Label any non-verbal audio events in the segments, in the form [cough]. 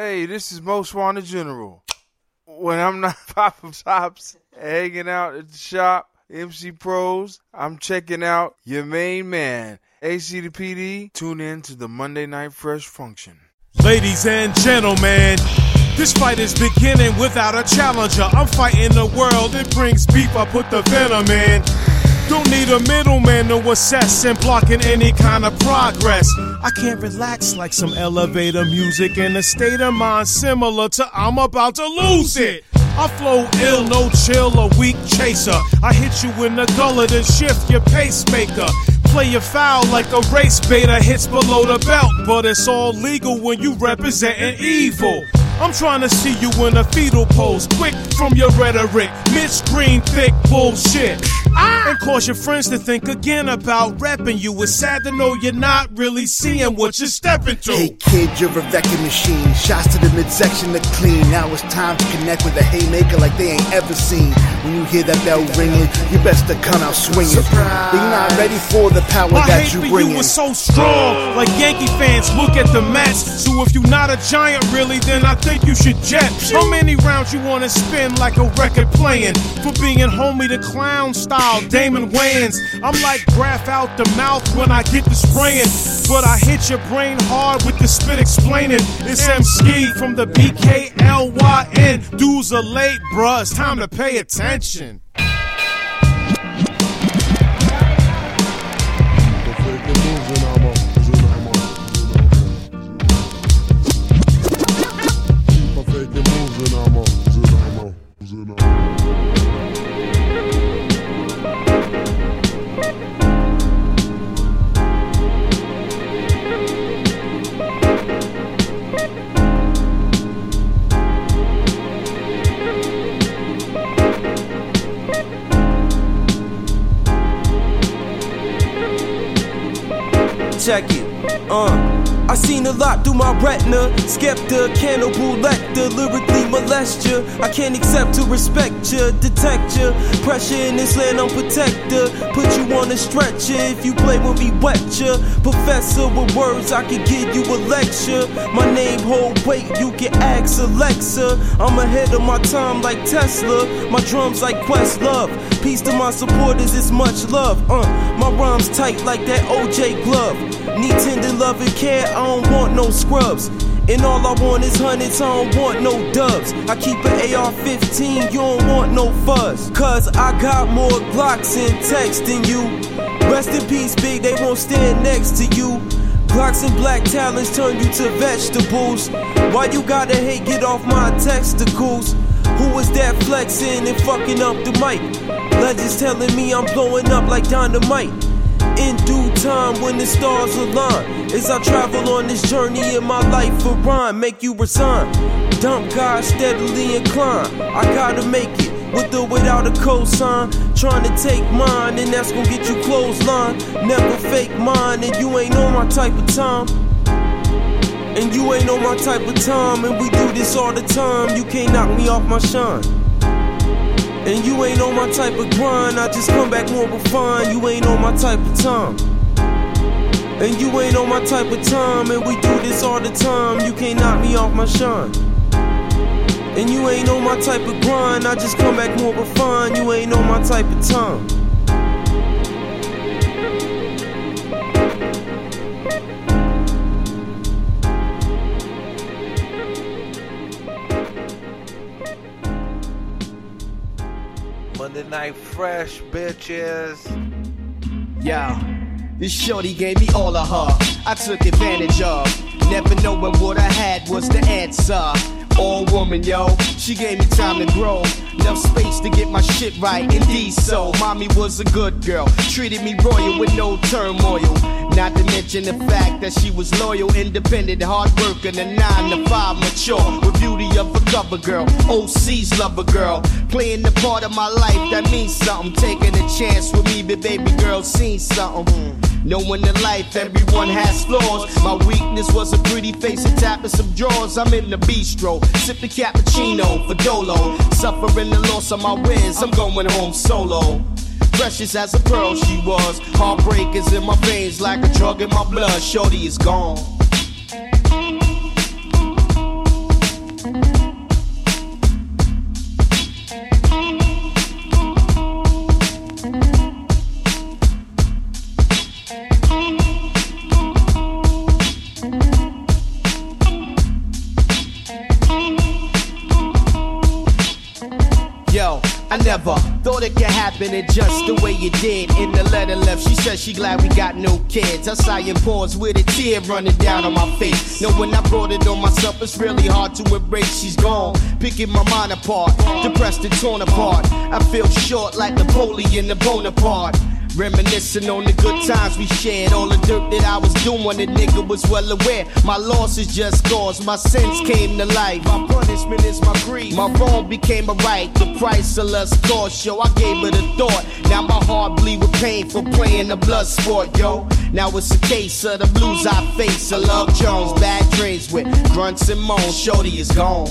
Hey, this is Most Wanted General. When I'm not [laughs] popping tops, hanging out at the shop, MC Pros, I'm checking out your main man, AC PD. Tune in to the Monday Night Fresh function. Ladies and gentlemen, this fight is beginning without a challenger. I'm fighting the world, it brings beef, I put the venom in. Don't need a middleman to assess and blocking any kind of progress. I can't relax like some elevator music in a state of mind similar to I'm about to lose it. I flow ill, no chill, a weak chaser. I hit you in the gullet and shift your pacemaker. Play your foul like a race beta hits below the belt, but it's all legal when you representing evil. I'm trying to see you in a fetal pose, quick from your rhetoric, mid green thick bullshit. Ah! And cause your friends to think again about repping you. It's sad to know you're not really seeing what you're stepping to. Hey kid, you're a wrecking machine. Shots to the midsection to clean. Now it's time to connect with a haymaker like they ain't ever seen. When you hear that bell ringing, you best to come out swinging. Surprise. They not ready for the power My that hate you for bring. you was so strong, like Yankee fans look at the match. So if you're not a giant, really, then I think you should jet. How many rounds you wanna spin like a record playing? For being homie the clown style, Damon Wayans. I'm like breath out the mouth when I get to spraying, but I hit your brain hard with the spit explaining. It's MC from the BKLYN. Dudes are late, bruh. It's time to pay attention. I seen a lot through my retina. Skepta, cannibal Lecter, lyrically molest ya. I can't accept to respect ya, detect ya. Pressure in this land, I'm protector. Put you on a stretcher if you play with me, wet ya. Professor with words, I could give you a lecture. My name hold weight, you can ask Alexa. I'm ahead of my time like Tesla. My drums like Questlove. Peace to my supporters, it's much love. Uh, my rhymes tight like that OJ glove. Need tender love and care, I don't want no scrubs. And all I want is hundreds, I don't want no dubs. I keep an AR 15, you don't want no fuzz. Cause I got more Glocks in text than you. Rest in peace, big, they won't stand next to you. Glocks and black talents turn you to vegetables. Why you gotta hate, get off my testicles. Who was that flexing and fucking up the mic? Legends telling me I'm blowing up like dynamite. In due time, when the stars align, as I travel on this journey in my life for rhyme, make you resign. Dump God steadily incline. I gotta make it with or without a cosign. Trying to take mine, and that's gonna get you clothesline. Never fake mine, and you ain't on my type of time. And you ain't on my type of time, and we do this all the time. You can't knock me off my shine. And you ain't on my type of grind, I just come back more refined. You ain't on my type of time. And you ain't on my type of time, and we do this all the time. You can't knock me off my shine. And you ain't on my type of grind, I just come back more refined. You ain't on my type of time. Night Fresh, bitches. Yo, this shorty gave me all of her. I took advantage of. Never knowing what I had was the answer. All woman, yo. She gave me time to grow. Enough space to get my shit right. Indeed, so. Mommy was a good girl. Treated me royal with no turmoil. Not to mention the fact that she was loyal, independent, hard working, a nine to five mature. With beauty of a cover girl. OC's lover girl. Playing the part of my life that means something. Taking a chance with me, but baby girl seen something. Knowing in life everyone has flaws. My weakness was a pretty face and tapping some drawers. I'm in the bistro, sip the cappuccino for Dolo. Suffering the loss of my wins, I'm going home solo. Precious as a pearl she was. Heartbreak is in my veins like a drug in my blood. Shorty is gone. It in just the way you did. In the letter left, she said she glad we got no kids. I sigh and pause with a tear running down on my face. Know when I brought it on myself, it's really hard to embrace. She's gone, picking my mind apart, depressed and torn apart. I feel short like Napoleon and Bonaparte. Reminiscing on the good times we shared. All the dirt that I was doing, the nigga was well aware. My loss is just cause, my sins came to life. My punishment is my grief. My wrong became a right. The price of lust cost, yo. I gave it a thought. Now my heart bleed with pain for playing the blood sport, yo. Now it's a case of the blues I face. I love Jones, bad dreams with grunts and moans. Shorty is gone.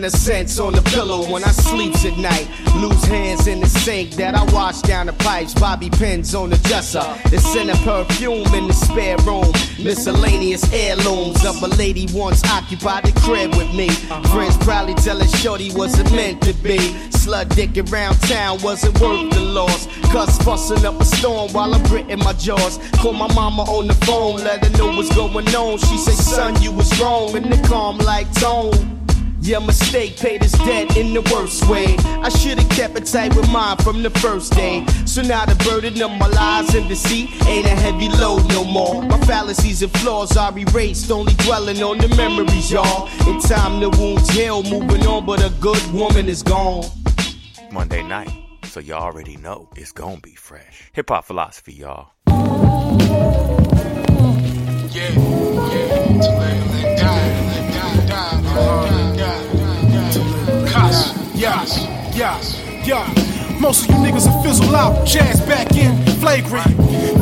The scents on the pillow when I sleeps at night. Hands in the sink that I wash down the pipes. Bobby pins on the dresser. It's scent of perfume in the spare room. Miscellaneous heirlooms of a lady once occupied the crib with me. Friends probably telling Shorty wasn't meant to be. Slut dick around town wasn't worth the loss. Cuss fussing up a storm while I'm gritting my jaws. Call my mama on the phone, let her know what's going on. She say, son, you was wrong in the calm like tone. Your mistake paid his debt in the worst way. I should've kept it tight with mine from the first day. So now the burden of my lies and deceit ain't a heavy load no more. My fallacies and flaws are erased, only dwelling on the memories, y'all. In time, the wounds heal, moving on, but a good woman is gone. Monday night, so y'all already know it's gonna be fresh. Hip hop philosophy, y'all. Yeah, yeah, to live and die, live, die, die, die, Yes, yes, yes. Most of you niggas are fizzle out, jazz back in, flagrant.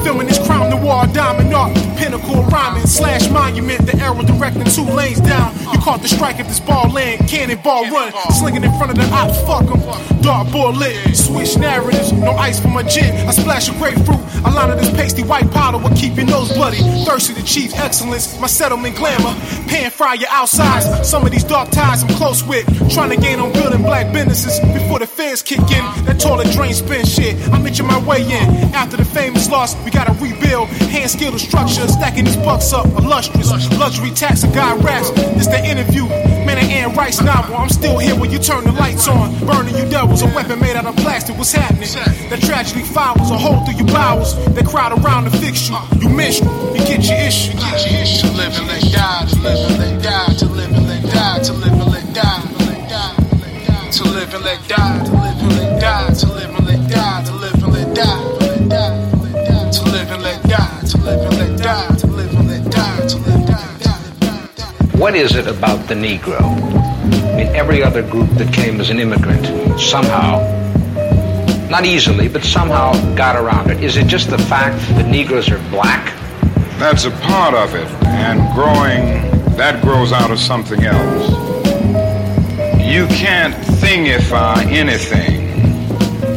Filming this crime noir, diamond art, pinnacle rhyming, slash monument, the arrow directing two lanes down. You caught the strike of this ball land, cannonball run, slinging in front of the ops, fuck them. Dark board lit, switch narratives, no ice for my gin. I splash a grapefruit, I line of this pasty white powder will keep your nose bloody. Thirsty to achieve excellence, my settlement glamour. Pan fry your outsides, some of these dark ties I'm close with. Trying to gain on building black businesses before the feds kick in. That toilet drain spin shit, I'm itching my way in. After the fame is lost, we gotta rebuild. Hand skilled structure, stacking these bucks up, illustrious. Luxury tax, a guy raps. This the interview. Man, I Anne Rice novel. I'm still here when you turn the lights on. Burning you devils, a weapon made out of plastic. What's happening? That tragedy follows a hole through your bowels. They crowd around to fix you. You miss you, you get your issue. You get your issue. To live and let die, to live and let die, to live and let die, to live and let die, to live and let die, to live and let die, to live and let die, to live and let die, to live and let die, to live and let die, to live and let die, to live and let die. What is it about the Negro? In every other group that came as an immigrant, somehow, not easily, but somehow got around it. Is it just the fact that Negroes are black? That's a part of it, and growing, that grows out of something else. You can't thingify anything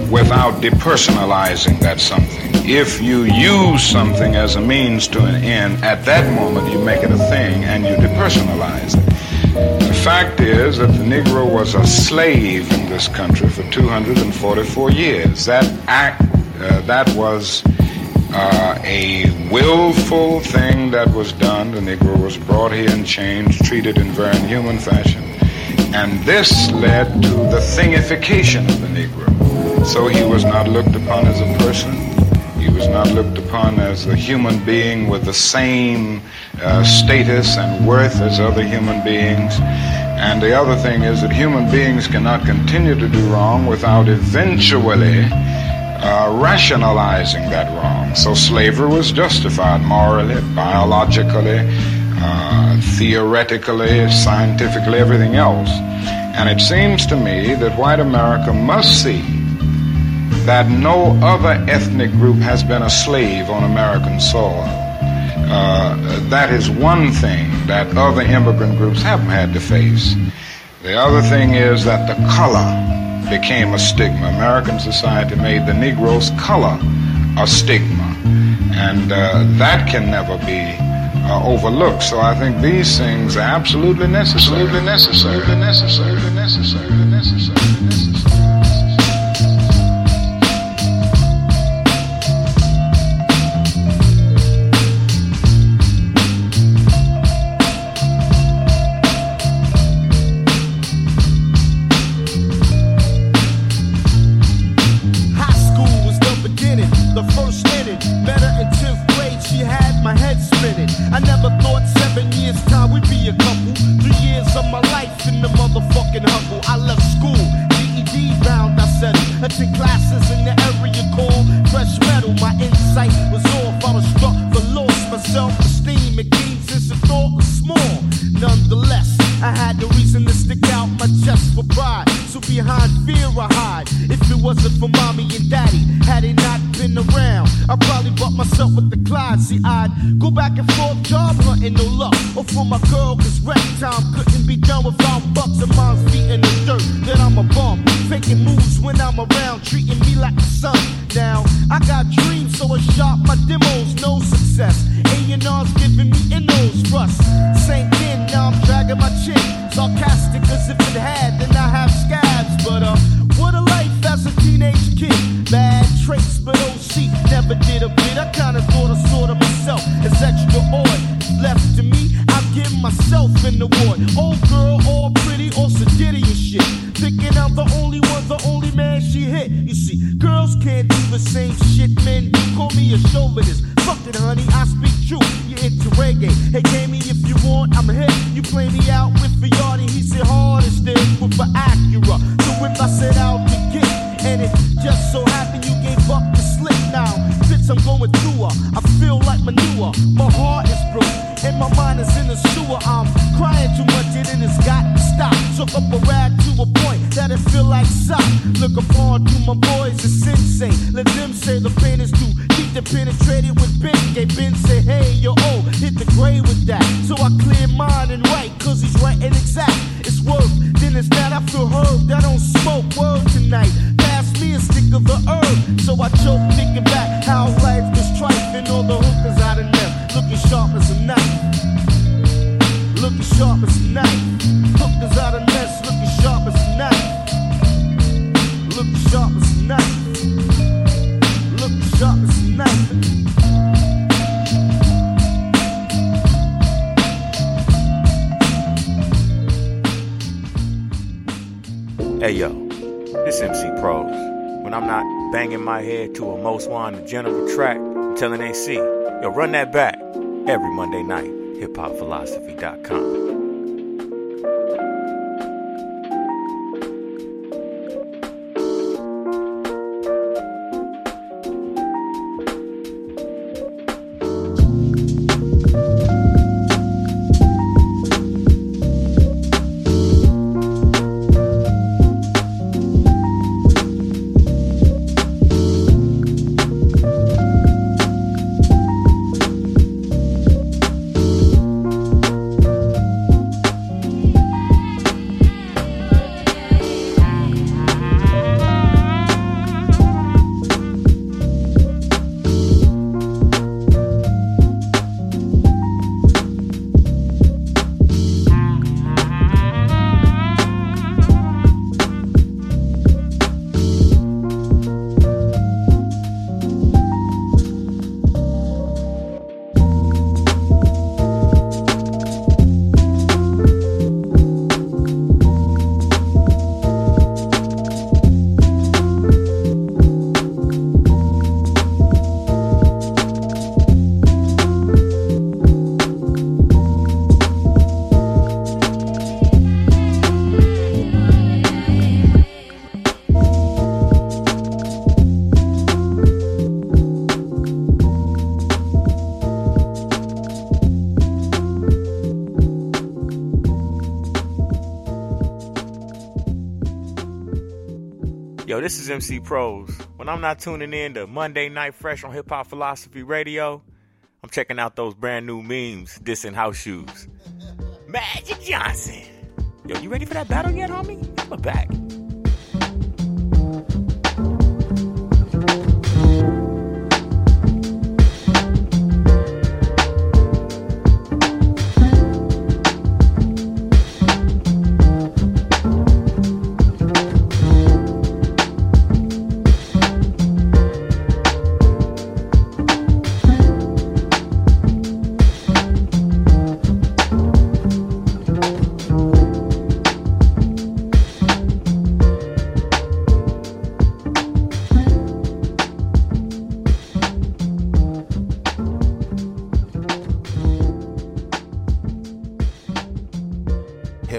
without depersonalizing that something. If you use something as a means to an end, at that moment you make it a thing and you depersonalize it. The fact is that the Negro was a slave in this country for 244 years. That act, uh, that was uh, a willful thing that was done. The Negro was brought here and changed, treated in very inhuman fashion. And this led to the thingification of the Negro. So he was not looked upon as a person. He was not looked upon as a human being with the same uh, status and worth as other human beings. And the other thing is that human beings cannot continue to do wrong without eventually uh, rationalizing that wrong. So slavery was justified morally, biologically, uh, theoretically, scientifically, everything else. And it seems to me that white America must see that no other ethnic group has been a slave on American soil. Uh, that is one thing that other immigrant groups haven't had to face. The other thing is that the color became a stigma. American society made the Negro's color a stigma. And uh, that can never be uh, overlooked. So I think these things are absolutely necessary. Absolutely necessary. Absolutely necessary. Absolutely necessary. Absolutely necessary. High hit. You see, girls can't do the same shit men do. Call me a chauvinist. Fuck it, honey, I speak true. You're into reggae. Hey, Gamey, if you want, I'm hit. You play me out with Fiardi, he said hard as this with an Acura. So if I set out to get, and it just so happened you gave up the slip now. Bitch, I'm going through her. I feel like manure. My heart is broke, and my mind is in the sewer. I'm crying too much, and it has got to stop. Took up a rag feel like sock. Look upon to my boys as sensei. Let them say the pain is too deep to penetrate it with Ben. Gay Ben say, hey, yo, oh, hit the grave with that. So I clear mine and write, cause he's right and exact. It's work, then it's that I feel hurt. I don't smoke word tonight. Pass me a stick of the herb. So I choke thinking back how life is trife and all the hookers out of them. Looking sharp as a knife. Looking sharp as a knife. Hookers out of nest, looking sharp as a knife. Sharp as. Looking sharp as. Hey yo, this MC Pros. When I'm not banging my head to a most wanted general track, I'm telling AC, yo, run that back every Monday night. HipHopPhilosophy.com. Yo, this is MC Pros. When I'm not tuning in to Monday Night Fresh on Hip Hop Philosophy Radio, I'm checking out those brand new memes dissing house shoes. Magic Johnson. Yo, you ready for that battle yet, homie? I'm back.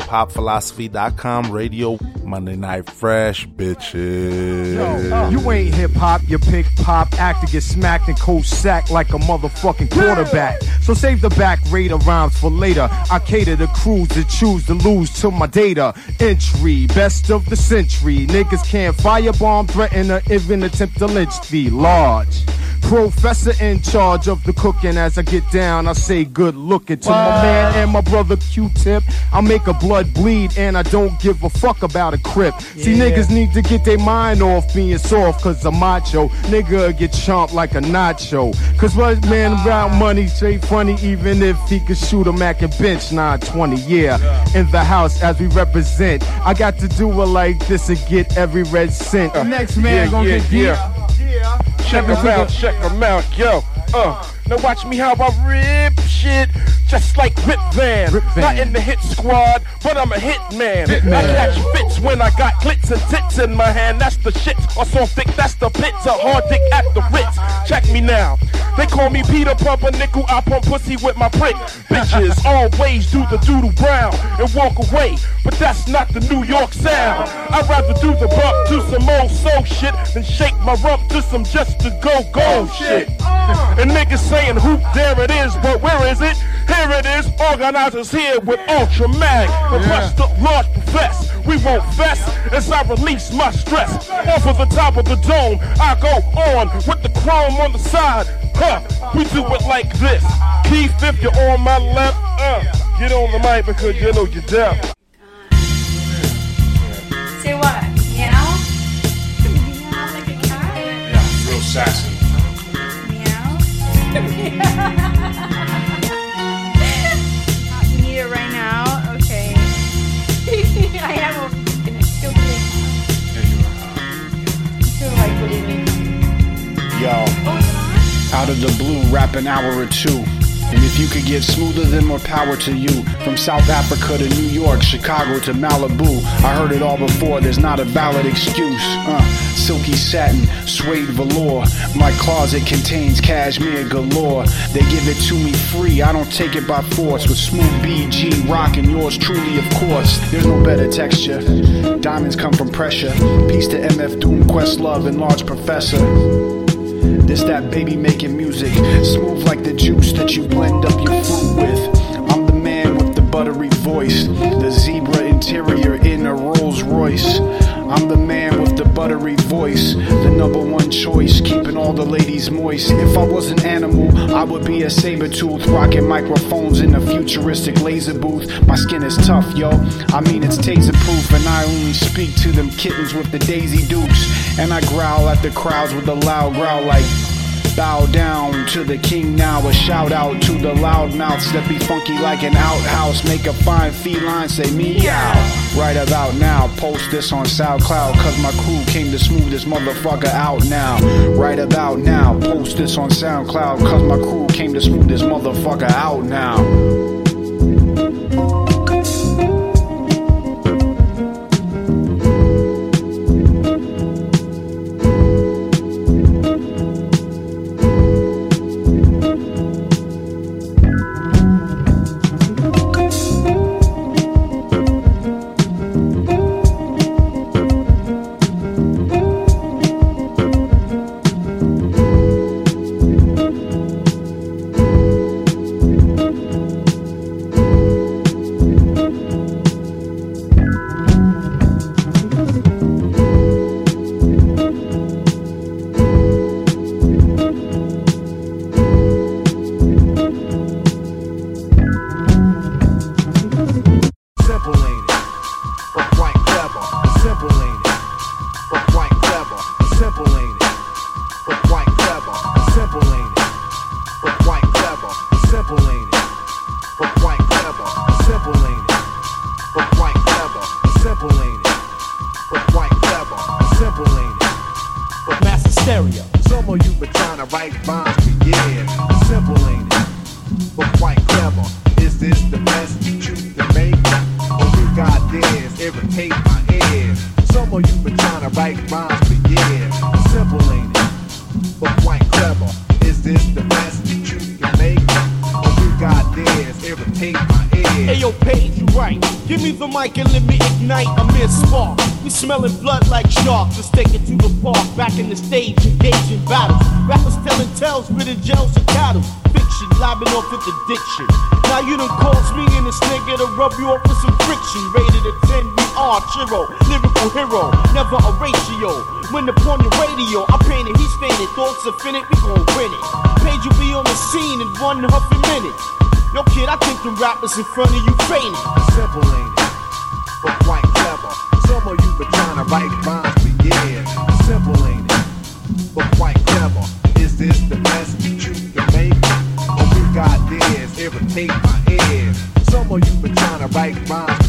hiphopphilosophy.com radio Monday Night Fresh, bitches. Uh, you ain't hip hop, you pick pop, act to get smacked and cold sack like a motherfucking quarterback. So save the back rate of rhymes for later. I cater to crews that choose to lose to my data. Entry, best of the century. Niggas can't firebomb, threaten, or even attempt to lynch the large. Professor in charge of the cooking. As I get down, I say good looking to my man and my brother Q-Tip. I make a blood bleed and I don't give a fuck about a crip. See, Yeah. niggas need to get their mind off being soft cause I'm macho. Nigga get chomped like a nacho. Cause what man about money straight funny even if he could shoot a Mac and bench 920. Yeah, in the house as we represent. I got to do it like this and get every red cent. The Next man Yeah, gonna yeah, get yeah. Check them out, check them out, yo. Uh, now watch me how I rip shit just like Rip Van. Not in the hit squad, but I'm a hit man. I catch fits when I got clits and tits in my hand. That's the shit. Or so thick, that's the pits. A hard dick at the Ritz. Check me now. They call me Peter Pumper Nickel. I pump pussy with my prick. Bitches always do the doodle brown and walk away. But that's not the New York sound. I'd rather do the bump to some old soul shit than shake my rump to some just to go go shit. Uh. And niggas saying hoop, there it is, but where is it? Here it is, organizers here with Ultra Mag. The press the Lord profess. We won't fess as I release my stress. Off of the top of the dome, I go on with the chrome on the side. Huh, we do it like this. Keith, if you're on my left, uh, get on the mic because you know you're deaf. Say what? Meow? Meow like a cat? Yeah, real sassy. You [laughs] out of the blue, rap an hour or two. And if you could get smoother, then more power to you. From South Africa to New York, Chicago to Malibu. I heard it all before, there's not a valid excuse. Uh, silky satin, suede velour. My closet contains cashmere galore. They give it to me free, I don't take it by force. With smooth BG rocking yours truly, of course. There's no better texture. Diamonds come from pressure. Peace to MF Doom, Questlove, and Large Professor. This that baby making music, smooth like the juice that you blend up your fruit with. I'm the man with the buttery voice, the zebra interior in a Rolls Royce. I'm the man the buttery voice, the number one choice, keeping all the ladies moist. If I was an animal, I would be a saber tooth, rocking microphones in a futuristic laser booth. My skin is tough, yo. I mean, it's taser proof, and I only speak to them kittens with the Daisy Dukes. And I growl at the crowds with a loud growl like. Bow down to the king now. A shout out to the loudmouths that be funky like an outhouse. Make a fine feline say meow. Right about now, post this on SoundCloud. Cause my crew came to smooth this motherfucker out now. Right about now, post this on SoundCloud. Cause my crew came to smooth this motherfucker out now. And let me ignite a mere spark. We smelling blood like sharks. Let's take it to the park. Back in the stage, engaging battles. Rappers telling tales, spitting gels and cattle. Fiction, lobbing off with addiction. Now you done caused me and this nigga to rub you off with some friction. Rated a 10, we are Chiro. Lyrical hero, never a ratio. When upon the radio, I painted, he stained Thoughts finished, we gon' win it. Page will be on the scene in one huffy minute. Yo, kid, I think the rappers in front of you fainted. Simple ain't it, but quite clever. Some of you been trying to write rhymes for years. Simple ain't it, but quite clever. Is this the best you can make? Or we got this, irritate my ears. Some of you been trying to write rhymes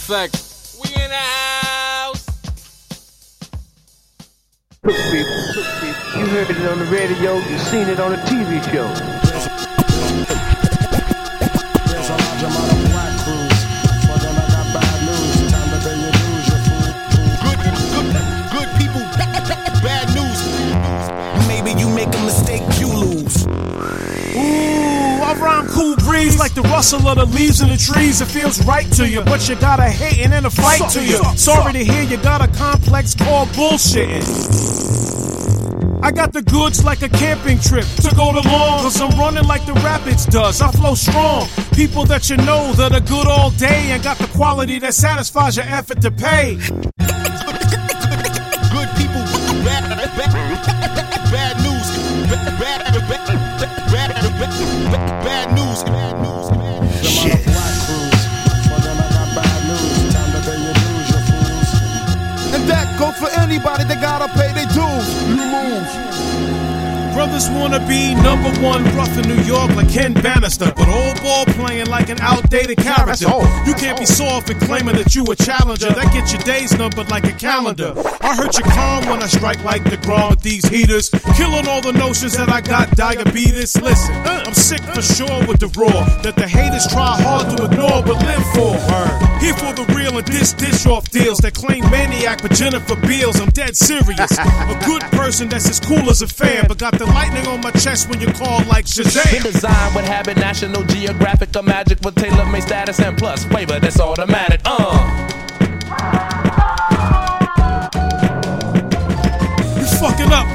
effect. We in the house. Took people, took people. You heard it on the radio, you seen it on a TV show. Cool breeze like the rustle of the leaves in the trees. It feels right to you, but you got a hating and a fight to you. Sorry to hear you got a complex called bullshitting. I got the goods like a camping trip to go to long, cause I'm running like the Rapids does. I flow strong. People that you know that are good all day and got the quality that satisfies your effort to pay. Brothers wanna be number one rough in New York like Ken Bannister, but all ball playing like an outdated character. You can't be soft and claiming that you a challenger. That gets your days numbered like a calendar. I hurt your calm when I strike like the ground with these heaters, killing all the notions that I got diabetes. Listen, I'm sick for sure with the raw that the haters try hard to ignore but live for. Here for the real and this dish off deals that claim maniac but Jennifer Beals. I'm dead serious. A good person that's as cool as a fan, but got the lightning on my chest when you call like Shazam. designed with habit, National Geographic, or magic with tailor made status and plus flavor that's automatic. Uh.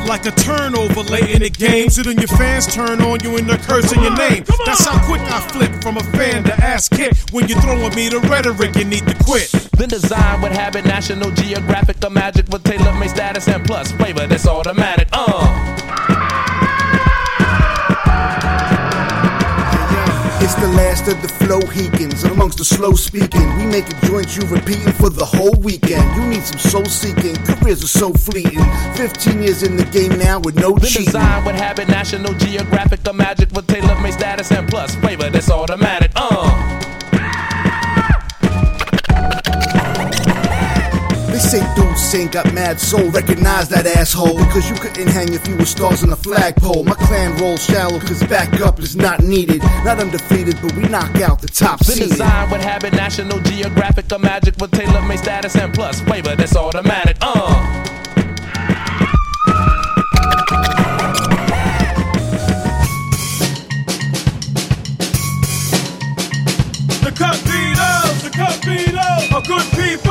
Like a turnover late in the game. So then your fans turn on you and they're cursing your name. That's how quick I flip from a fan to ass kick. When you're throwing me the rhetoric, you need to quit. Been designed with habit, National Geographic, the magic with tailor made status and plus flavor that's automatic. Uh. It's the last of the flow heekins amongst the slow speaking. We make a joint you repeating for the whole weekend. You need some soul seeking. Careers are so fleeting. 15 years in the game now with no Been cheating. designed with habit, National Geographic, or magic with tailor made status and plus flavor that's automatic. Uh. They say dudes ain't got mad soul. Recognize that asshole because you couldn't hang if you were stars on the flagpole. My clan rolls shallow because backup is not needed. Not undefeated, but we knock out the top seed. Been seed. designed with habit, National Geographic, or magic with tailor made status and plus flavor that's automatic. Uh. The Campinos, the Campinos are good people,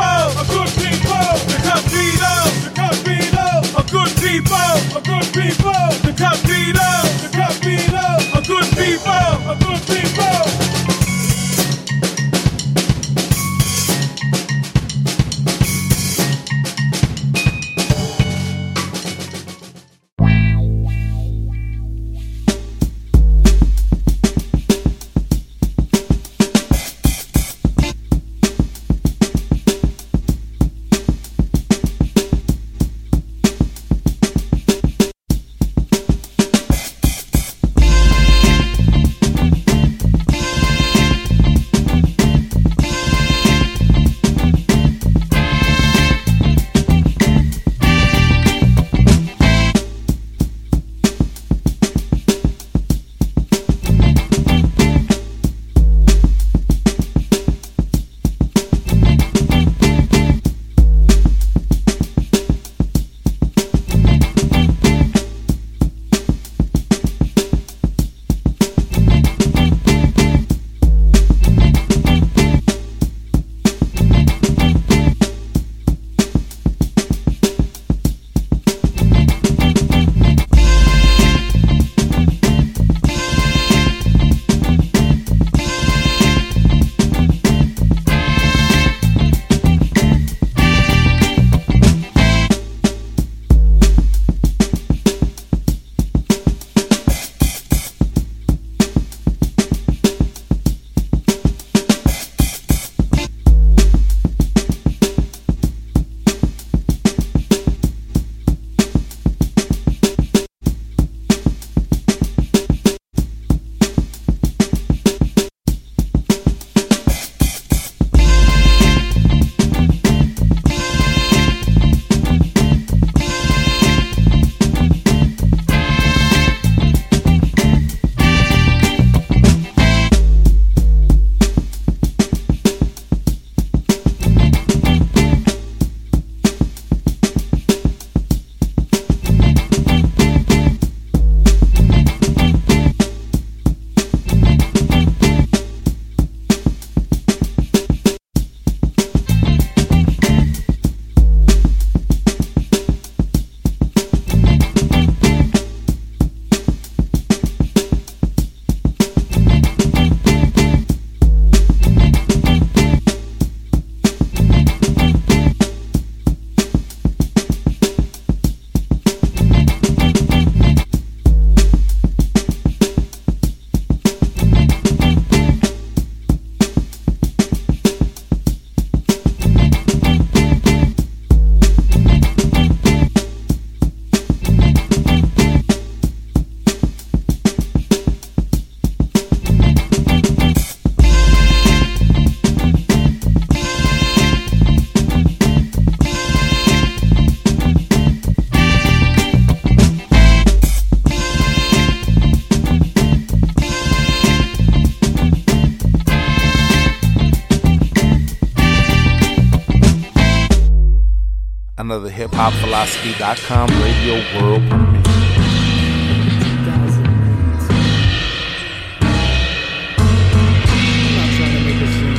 hiphopphilosophy.com radio world premiere.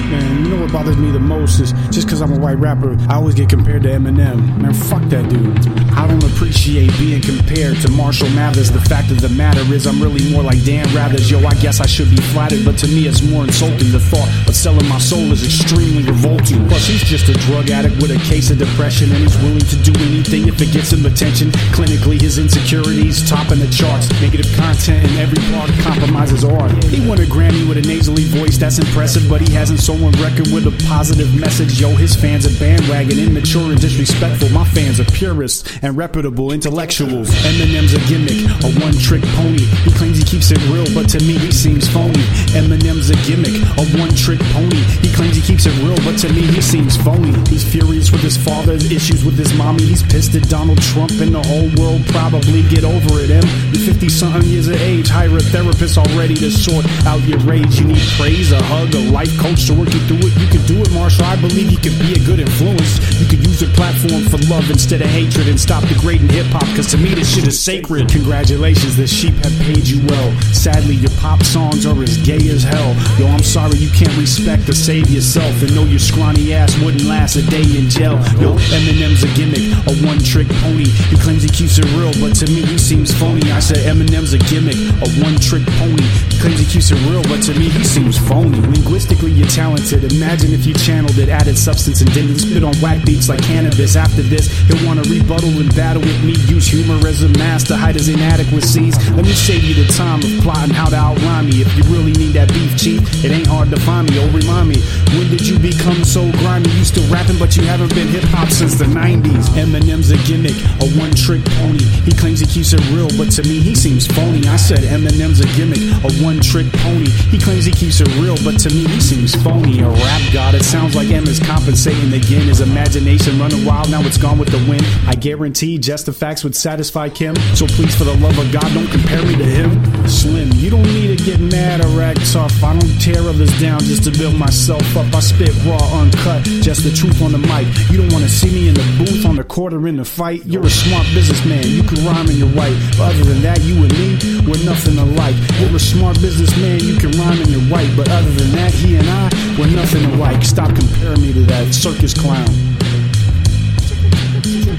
Man, you know what bothers me the most is just because I'm a white rapper, I always get compared to Eminem. Man, fuck that dude. I don't appreciate being compared to Marshall Mathers. The fact of the matter is, I'm really more like Dan Rathers. Yo, I guess I should be flattered, but to me, it's more insulting. The thought of selling my soul is extremely revolting. Plus, he's just a drug addict with a case of depression, and he's willing to do anything if it gets him attention. Clinically, his insecurities topping the charts. Negative content in every part compromises art. He won a Grammy with a nasally voice, that's impressive, but he hasn't sold one record with a positive message. Yo, his fans are bandwagon, immature and disrespectful. My fans are purists and reputable intellectuals. Eminem's a gimmick, a one trick pony. He claims he keeps it real, but to me he seems phony. Eminem's a gimmick, a one trick pony. He claims he keeps it real, but to me he seems phony. He's furious with his father, issues with his mommy. He's pissed at Donald Trump, and the whole world probably get over it. Em, you're 50 something years of age, hire a therapist already to sort out your rage. You need praise, a hug, a life coach to work you through it. You can do it, Marshall. I believe you can be a good influence. You could use your platform for love instead of hatred and stop degrading hip hop, cause to me this shit is sacred. Congratulations, the sheep have paid you well. Sadly, your pop songs are as gay as hell. Yo, I'm sorry you can't respect or save yourself and know your scrawny ass wouldn't last a day in jail. Yo, Eminem's a gimmick, a one trick pony. He claims he keeps it real, but to me he seems phony. I said Eminem's a gimmick, a one trick pony. He claims he keeps it real, but to me he seems phony. Linguistically, you're talented. Imagine if you channeled it, added substance, and didn't spit on whack beats like cannabis. After this, he'll want to rebuttal and battle with me. Use humor as a mask to hide his inadequacies. Let me save you the time of plotting how to outline me. If you really need that beef cheap, it ain't hard to find me. Oh, remind me, when did you become so grimy? You still rapping, but you haven't been hip hop since the 90s. Eminem's a gimmick, a one trick pony. He claims he keeps it real, but to me, he seems phony. I said Eminem's a gimmick, a one trick pony. He claims he keeps it real, but to me, he seems phony. A rap god, it sounds like M is compensating again. His imagination running wild, now it's gone with the wind. I guarantee just the facts would satisfy Kim. So please, for the love of God, don't compare me to him. Slim, you don't need to get mad or act tough. I don't tear others down just to build myself up. I spit raw, uncut, just the truth on the mic. You don't want to see me in the booth, on the or in the fight. You're a smart businessman, you can rhyme and you're white. But other than that, you and me, we're nothing alike. You're a smart businessman, you can rhyme and you're white. But other than that, he and I, we're nothing alike. Stop comparing me to that circus clown.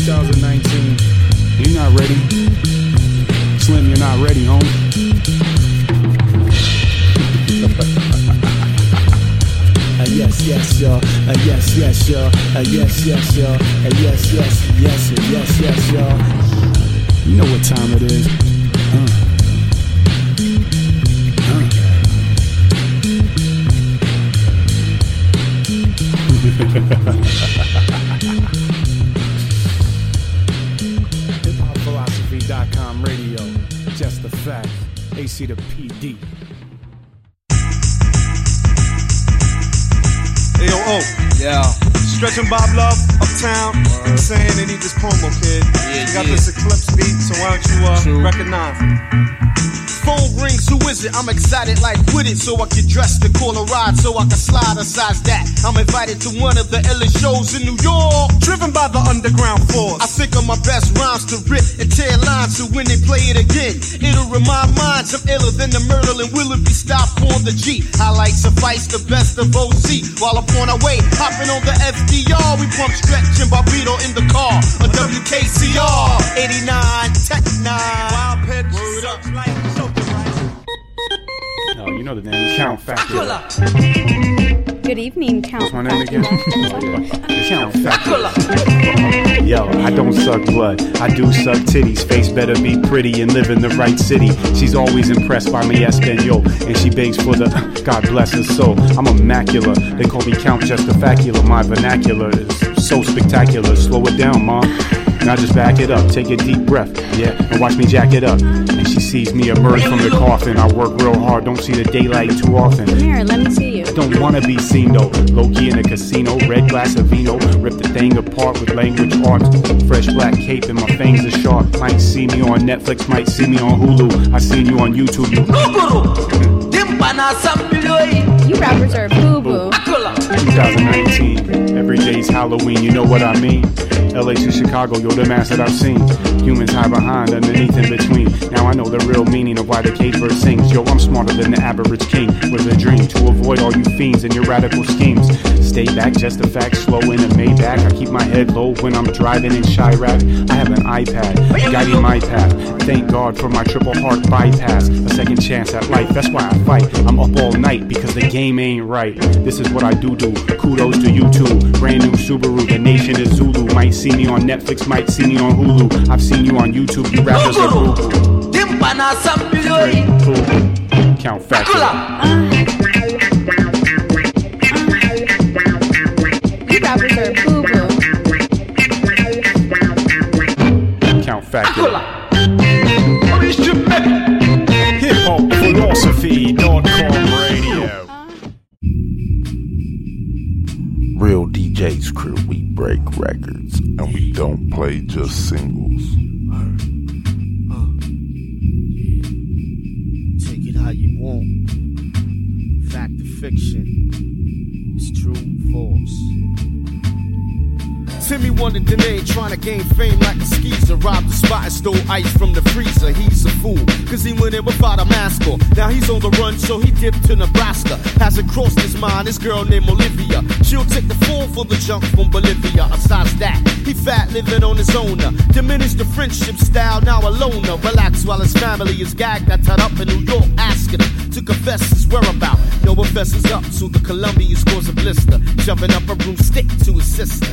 2019. You're not ready. Slim, you're not ready, home. [laughs] Uh, yes, yes, y'all. Uh, yes, yes, y'all. Uh, yes, yes, y'all. Uh, yes, yes, yes, yes, yes, y'all. You know what time it is. Uh. HipHopPhilosophy.com radio. Just the fact. AC to PD. Hey, yo, oh. Yeah. Stretch and Bob Love, Uptown. I'm saying they need this promo, kid. Yeah, you got yeah. this Eclipse beat, so why don't you uh, recognize it? Phone rings, who is it? I'm excited like with it, so I can dress to call a ride, so I can slide aside that. I'm invited to one of the illest shows in New York. Driven by the underground force. I think of my best rhymes to rip and tear lines, so when they play it again, it'll remind minds I'm iller than the Myrtle Willoughby stop on the G. Highlights suffice the best of OC. While I'm on our way, hopping on the FDR, we pump stretch and Bobbito in the car. A WKCR 89 Tech 9. Wild pitch. Word up. No, know the name. Count Factula. Good evening, Count. What's my name again? Count Factula. Yo, I don't suck blood. I do suck titties. Face better be pretty and live in the right city. She's always impressed by me Espanol, and she begs for the God bless her soul. I'm immaculate. They call me Count Just a Facula. My vernacular is so spectacular. Slow it down, mom. Now just back it up, take a deep breath, yeah, and watch me jack it up. And she sees me emerge from the coffin. I work real hard, don't see the daylight too often. Come here, let me see you. Don't wanna be seen though. Low key in a casino, red glass of vino. Rip the thing apart with language arts. Fresh black cape and my fangs are sharp. Might see me on Netflix, might see me on Hulu. I seen you on YouTube. You. You rappers are boo boo. 2019. Every day's Halloween, you know what I mean? LA to Chicago, yo, the mass that I've seen. Humans hide behind, underneath, in between. Now I know the real meaning of why the cave bird sings. Yo, I'm smarter than the average king. With a dream to avoid all you fiends and your radical schemes. Stay back, just a fact, slow in a Maybach. I keep my head low when I'm driving in Chiraq. I have an iPad guiding my path. Thank God for my triple heart bypass. A second chance at life, that's why I fight. I'm up all night because the game ain't right. This is what I do do. Kudos to you too. Brand new Subaru, the nation is Zulu. Might see me on Netflix, might see me on Hulu. I've seen you on YouTube, you rappers are boo Count Factula. You rappers are boo boo. Count Factula. Hip hop philosophy.com radio. Real DJs crew, we break records and we don't play just singles. Take it how you want. Fact or fiction. It's true, or false. Timmy wanted name, trying to gain fame like a skeezer. Robbed the spot and stole ice from the freezer. He's a fool, cause he went in without a mask on. Now he's on the run, so he dipped to Nebraska. Hasn't crossed his mind, this girl named Olivia. She'll take the fall for the junk from Bolivia. Besides that, he fat living on his own. Diminished the friendship style, now a loner. Relax while his family is gagged. I tied up in New York, asking him to confess his whereabouts. No one fesses up, so the Colombians cause a blister. Shoving up a broomstick to his sister.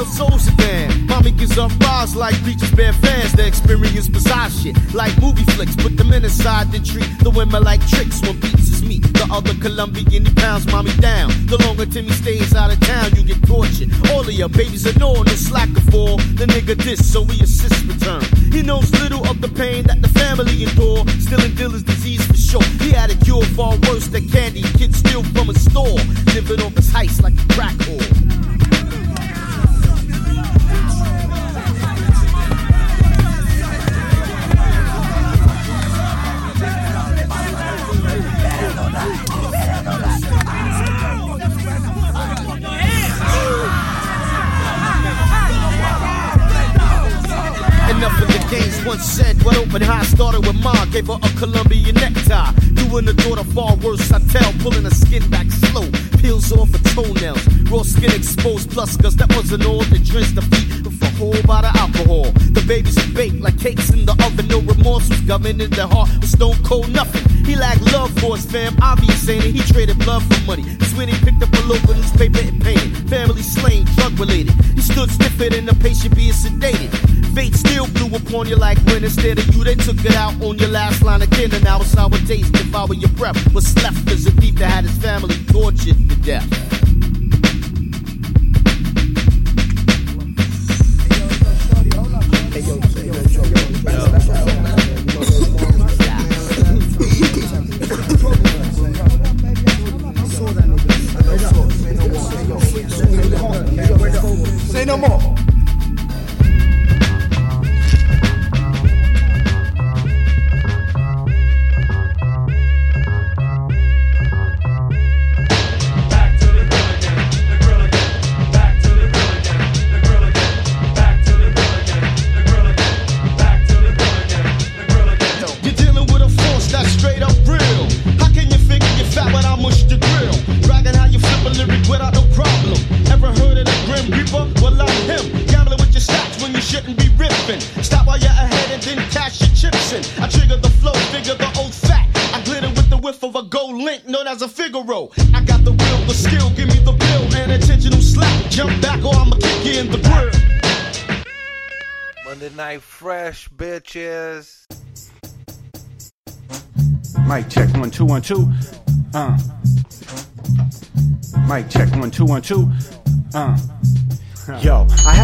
Hell souls again. Mommy gives up rise like beaches bare fans. They experience bizarre shit like movie flicks. Put them in inside then treat the women like tricks. Beats is me, the other Colombian he pounds mommy down. The longer Timmy stays out of town, you get tortured. All of your babies are no no slacker for the nigga diss, so we assist return. He knows little of the pain that the family endure. Stealing dealer's disease for sure. He had a cure far worse than candy. Kids steal from a store, living off his heist like a crack whore. Games once said. What open high started with Ma, gave her a Colombian necktie. Doing the daughter far worse, I tell. Pulling her skin back slow, peels off her toenails. Raw skin exposed, plus, cause that wasn't all that drenched the feet with a whole lot of alcohol. The babies are baked like cakes in the oven. No remorse was in their heart, was stone cold nothing. He lacked love for his fam, obvious ain't it? He traded blood for money. That's when he picked up a local newspaper and painted. Family slain, drug related. He stood stiffer than a patient being sedated. Fate still blew upon you like when instead of you, they took it out on your last line again. And now it's sour taste, devour your breath. What's left is a thief that had his family tortured to death. Two. Uh. Mic check one two one two. Uh. Yo,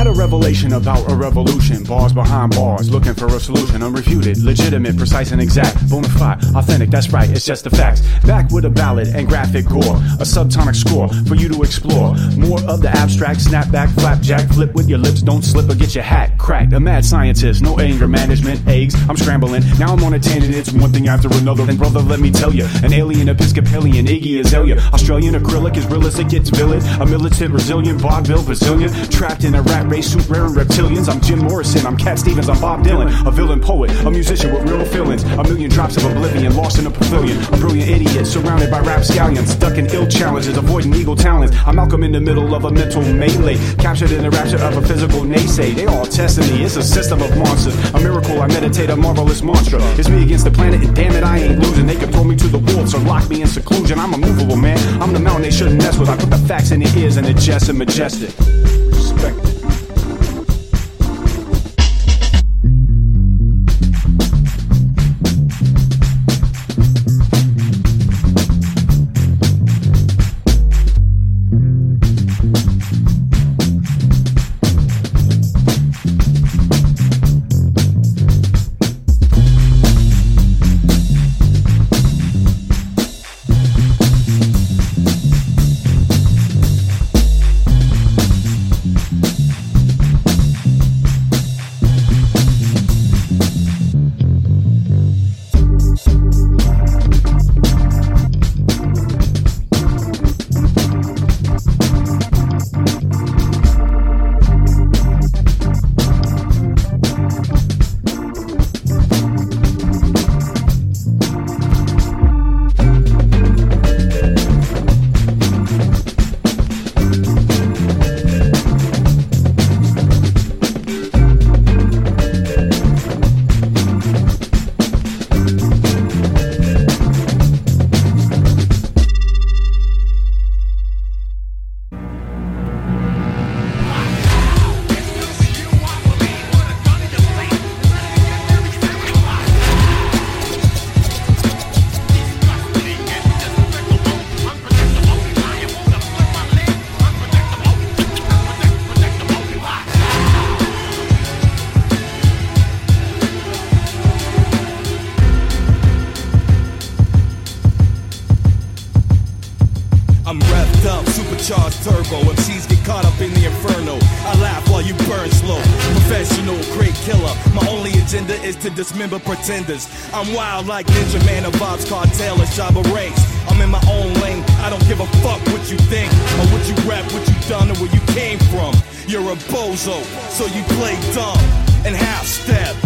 had a revelation about a revolution. Bars behind bars, looking for a solution. Unrefuted, legitimate, precise and exact. Bona fide, authentic, that's right, it's just the facts. Back with a ballad and graphic gore. A subtonic score for you to explore. More of the abstract, snapback, flapjack. Flip with your lips, don't slip or get your hat cracked. A mad scientist, no anger management, eggs. I'm scrambling, now I'm on a tangent, it's one thing after another. And brother, let me tell you, an alien Episcopalian, Iggy Azalea. Australian acrylic, is real as it gets village. A militant, resilient, vaudeville, Brazilian. Trapped in a rat race, suit wearing reptilians. I'm Jim Morrison, I'm Cat Stevens, I'm Bob Dylan. A villain poet, a musician with real feelings. A million drops of oblivion, lost in a pavilion. A brilliant idiot, surrounded by rapscallions. Stuck in ill challenges, avoiding eagle talents. I'm Malcolm in the middle of a mental melee. Captured in the rapture of a physical naysay. They all testing me, it's a system of monsters. A miracle, I meditate, a marvelous monster. It's me against the planet, and damn it, I ain't losing. They can throw me to the wolves or lock me in seclusion. I'm a movable man. I'm the mountain they shouldn't mess with. I put the facts in their ears and the jest and majestic. Dismember pretenders. I'm wild like Ninja Man, a Bob's Cartel, or Shabba Ranks. I'm in my own lane. I don't give a fuck what you think, or what you rap, what you done, or where you came from. You're a bozo, so you play dumb and half step.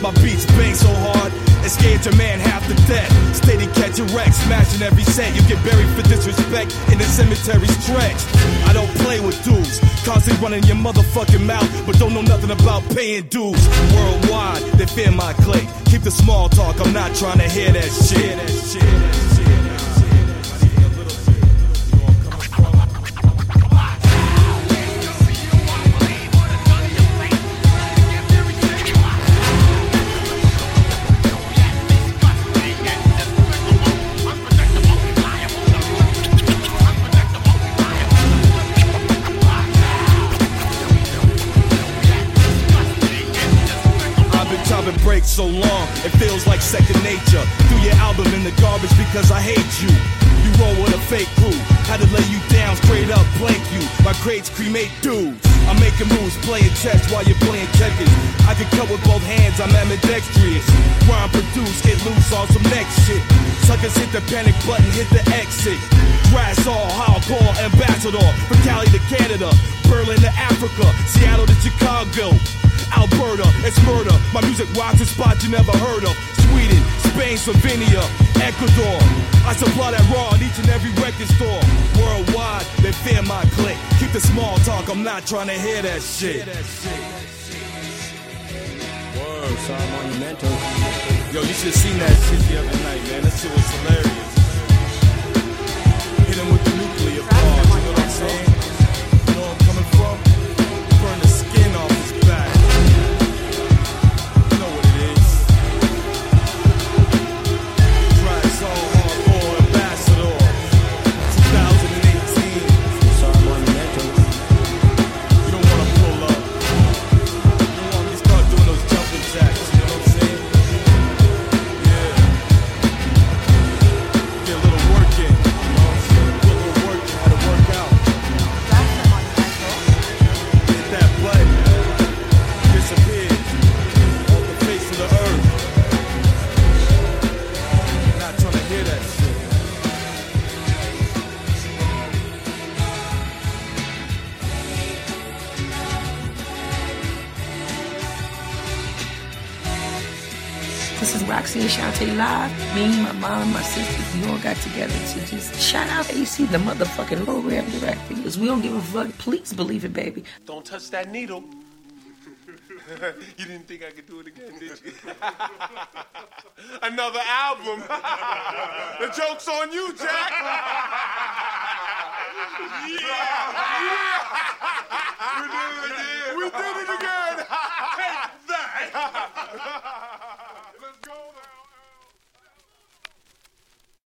My beats bang so hard, it scared your man half to death. Steady catching wreck, smashing every set. You get buried for disrespect in the cemetery stretch. I don't play with dudes, constantly running your motherfucking mouth, but don't know nothing about paying dues. Worldwide, they fear my clique. Keep the small talk, I'm not trying to hear that shit. That shit, that shit. So long, it feels like second nature. Threw your album in the garbage because I hate you. You roll with a fake crew, had to lay you down straight up, blank you. My crates cremate dudes. I'm making moves, playing chess while you're playing checkers. I can cut with both hands, I'm ambidextrous. Rhyme produce, get loose on some next shit. Suckers hit the panic button, hit the exit. Grass all, hardcore ambassador. From Cali to Canada, Berlin to Africa, Seattle to Chicago. Alberta, it's murder. My music rocks in spots you never heard of. Sweden, Spain, Slovenia, Ecuador. I supply that raw in each and every record store. Worldwide, they fear my click. Keep the small talk, I'm not trying to hear that shit. Word, sound monumental. Yo, you should have seen that shit the other night, man. That shit was hilarious. see the motherfucking program director because we don't give a fuck. Please believe it, baby. Don't touch that needle. [laughs] you didn't think I could do it again, did you? [laughs] Another album. [laughs] the joke's on you, Jack. yeah, yeah. we did it again. We did it again. Take that.